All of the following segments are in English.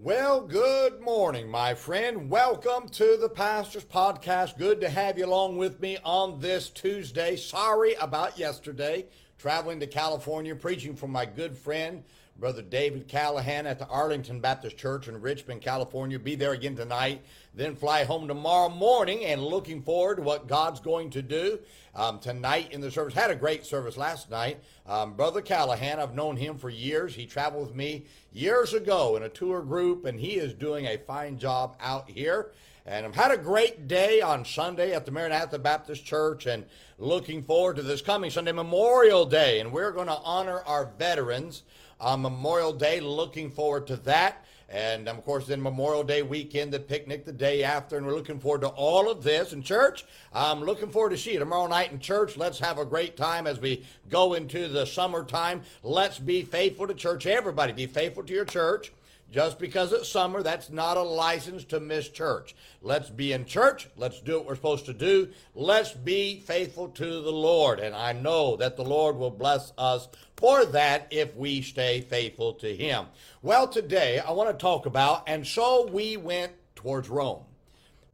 Well, good morning, my friend. Welcome to the Pastor's Podcast. Good to have you along with me on this Tuesday. Sorry about yesterday, traveling to California, preaching for my good friend, Brother David Callahan at the Arlington Baptist Church in Richmond, California. Be there again tonight, then fly home tomorrow morning and looking forward to what God's going to do um, tonight in the service. Had a great service last night. Um, Brother Callahan, I've known him for years. He traveled with me years ago in a tour group, and he is doing a fine job out here. And I've had a great day on Sunday at the Maranatha Baptist Church and looking forward to this coming Sunday, Memorial Day. And we're going to honor our veterans on Memorial Day. Looking forward to that. And um, of course, then Memorial Day weekend, the picnic the day after, and we're looking forward to all of this. In church, I'm looking forward to see you tomorrow night in church. Let's have a great time as we go into the summertime. Let's be faithful to church. Everybody, be faithful to your church. Just because it's summer, that's not a license to miss church. Let's be in church. Let's do what we're supposed to do. Let's be faithful to the Lord. And I know that the Lord will bless us for that if we stay faithful to Him. Well, today I want to talk about, and so we went towards Rome.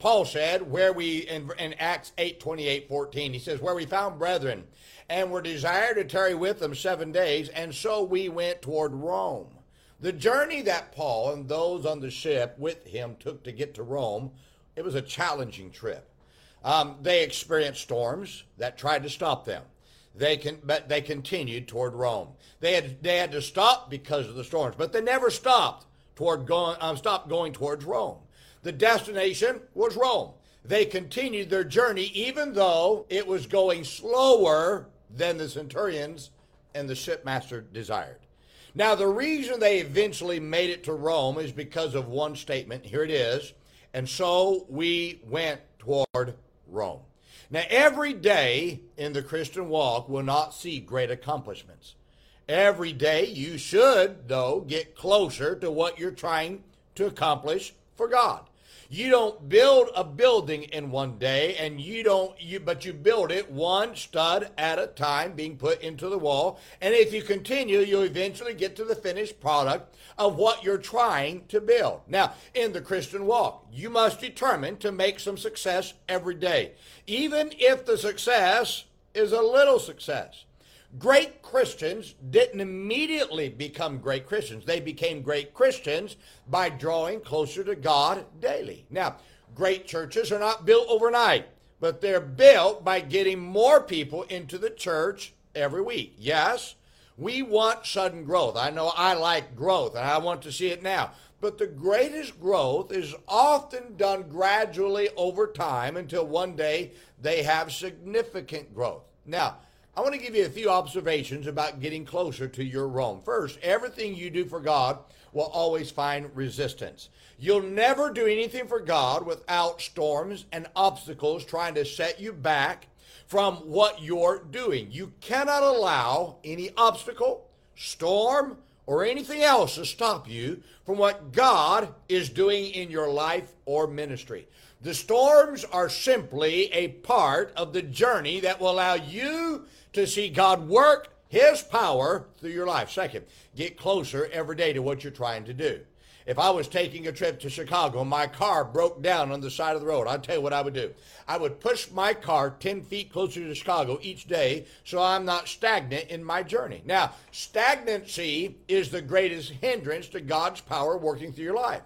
Paul said, where we, in, in Acts 8 28 14, he says, where we found brethren and were desired to tarry with them seven days, and so we went toward Rome. The journey that Paul and those on the ship with him took to get to Rome, it was a challenging trip. Um, they experienced storms that tried to stop them. They can, but they continued toward Rome. They had they had to stop because of the storms, but they never stopped toward going um, stopped going towards Rome. The destination was Rome. They continued their journey even though it was going slower than the centurions and the shipmaster desired. Now, the reason they eventually made it to Rome is because of one statement. Here it is. And so we went toward Rome. Now, every day in the Christian walk will not see great accomplishments. Every day you should, though, get closer to what you're trying to accomplish for God. You don't build a building in one day and you don't you but you build it one stud at a time being put into the wall. And if you continue, you'll eventually get to the finished product of what you're trying to build. Now, in the Christian walk, you must determine to make some success every day. Even if the success is a little success. Great Christians didn't immediately become great Christians. They became great Christians by drawing closer to God daily. Now, great churches are not built overnight, but they're built by getting more people into the church every week. Yes, we want sudden growth. I know I like growth and I want to see it now. But the greatest growth is often done gradually over time until one day they have significant growth. Now, I want to give you a few observations about getting closer to your Rome. First, everything you do for God will always find resistance. You'll never do anything for God without storms and obstacles trying to set you back from what you're doing. You cannot allow any obstacle, storm, or anything else to stop you from what God is doing in your life or ministry. The storms are simply a part of the journey that will allow you to see God work His power through your life. Second, get closer every day to what you're trying to do. If I was taking a trip to Chicago and my car broke down on the side of the road, I'll tell you what I would do. I would push my car 10 feet closer to Chicago each day so I'm not stagnant in my journey. Now, stagnancy is the greatest hindrance to God's power working through your life.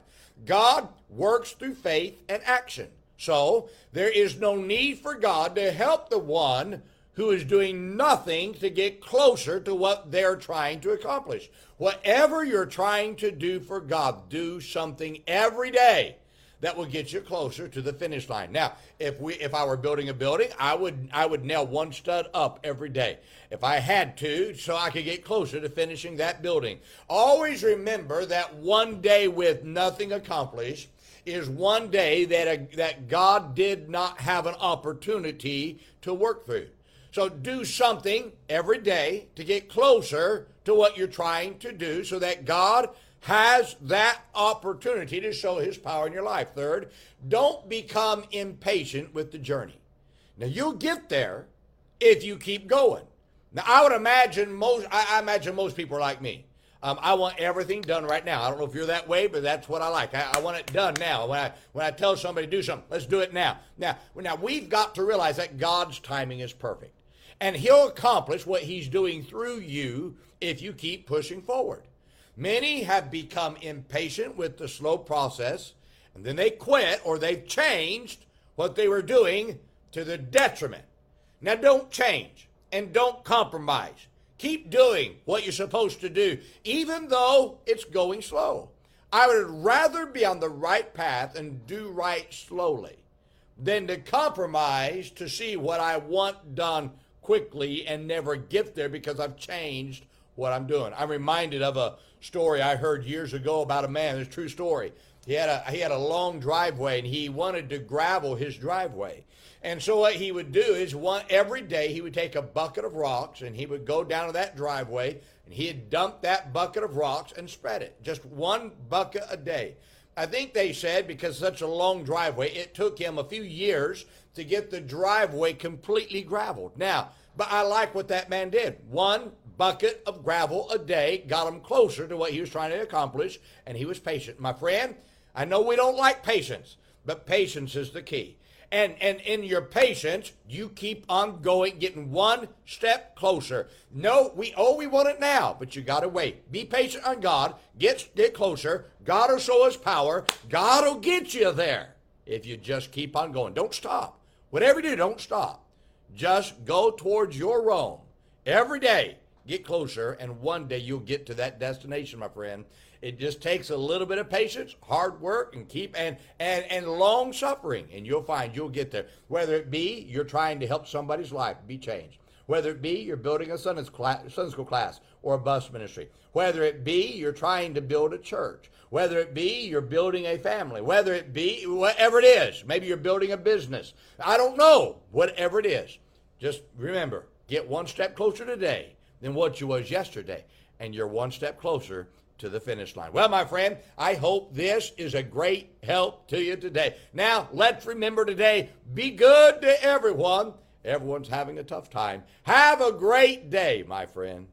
God works through faith and action. So, there is no need for God to help the one who is doing nothing to get closer to what they're trying to accomplish. Whatever you're trying to do for God, do something every day that will get you closer to the finish line. Now, if we if I were building a building, I would I would nail one stud up every day. If I had to, so I could get closer to finishing that building. Always remember that one day with nothing accomplished is one day that a, that God did not have an opportunity to work through. So do something every day to get closer to what you're trying to do so that God has that opportunity to show his power in your life. Third, don't become impatient with the journey. Now you'll get there if you keep going. Now I would imagine most I imagine most people are like me. Um, I want everything done right now. I don't know if you're that way, but that's what I like. I, I, want it done now. When I when I tell somebody to do something, let's do it now. Now, now we've got to realize that God's timing is perfect, and He'll accomplish what He's doing through you if you keep pushing forward. Many have become impatient with the slow process, and then they quit or they've changed what they were doing to the detriment. Now, don't change and don't compromise. Keep doing what you're supposed to do, even though it's going slow. I would rather be on the right path and do right slowly than to compromise to see what I want done quickly and never get there because I've changed what I'm doing. I'm reminded of a story I heard years ago about a man. It's a true story. He had a he had a long driveway and he wanted to gravel his driveway. And so what he would do is one every day he would take a bucket of rocks and he would go down to that driveway and he'd dump that bucket of rocks and spread it. Just one bucket a day. I think they said because such a long driveway, it took him a few years to get the driveway completely graveled. Now, but I like what that man did. One bucket of gravel a day got him closer to what he was trying to accomplish, and he was patient. My friend, I know we don't like patience, but patience is the key. And, and in your patience, you keep on going, getting one step closer. No, we oh we want it now, but you gotta wait. Be patient on God. Get get closer. God will show us power. God will get you there if you just keep on going. Don't stop. Whatever you do, don't stop. Just go towards your Rome every day. Get closer, and one day you'll get to that destination, my friend. It just takes a little bit of patience, hard work, and keep and and and long suffering, and you'll find you'll get there. Whether it be you're trying to help somebody's life be changed, whether it be you're building a Sunday school class or a bus ministry, whether it be you're trying to build a church, whether it be you're building a family, whether it be whatever it is, maybe you're building a business. I don't know, whatever it is. Just remember, get one step closer today than what you was yesterday, and you're one step closer to the finish line. Well, my friend, I hope this is a great help to you today. Now, let's remember today be good to everyone. Everyone's having a tough time. Have a great day, my friend.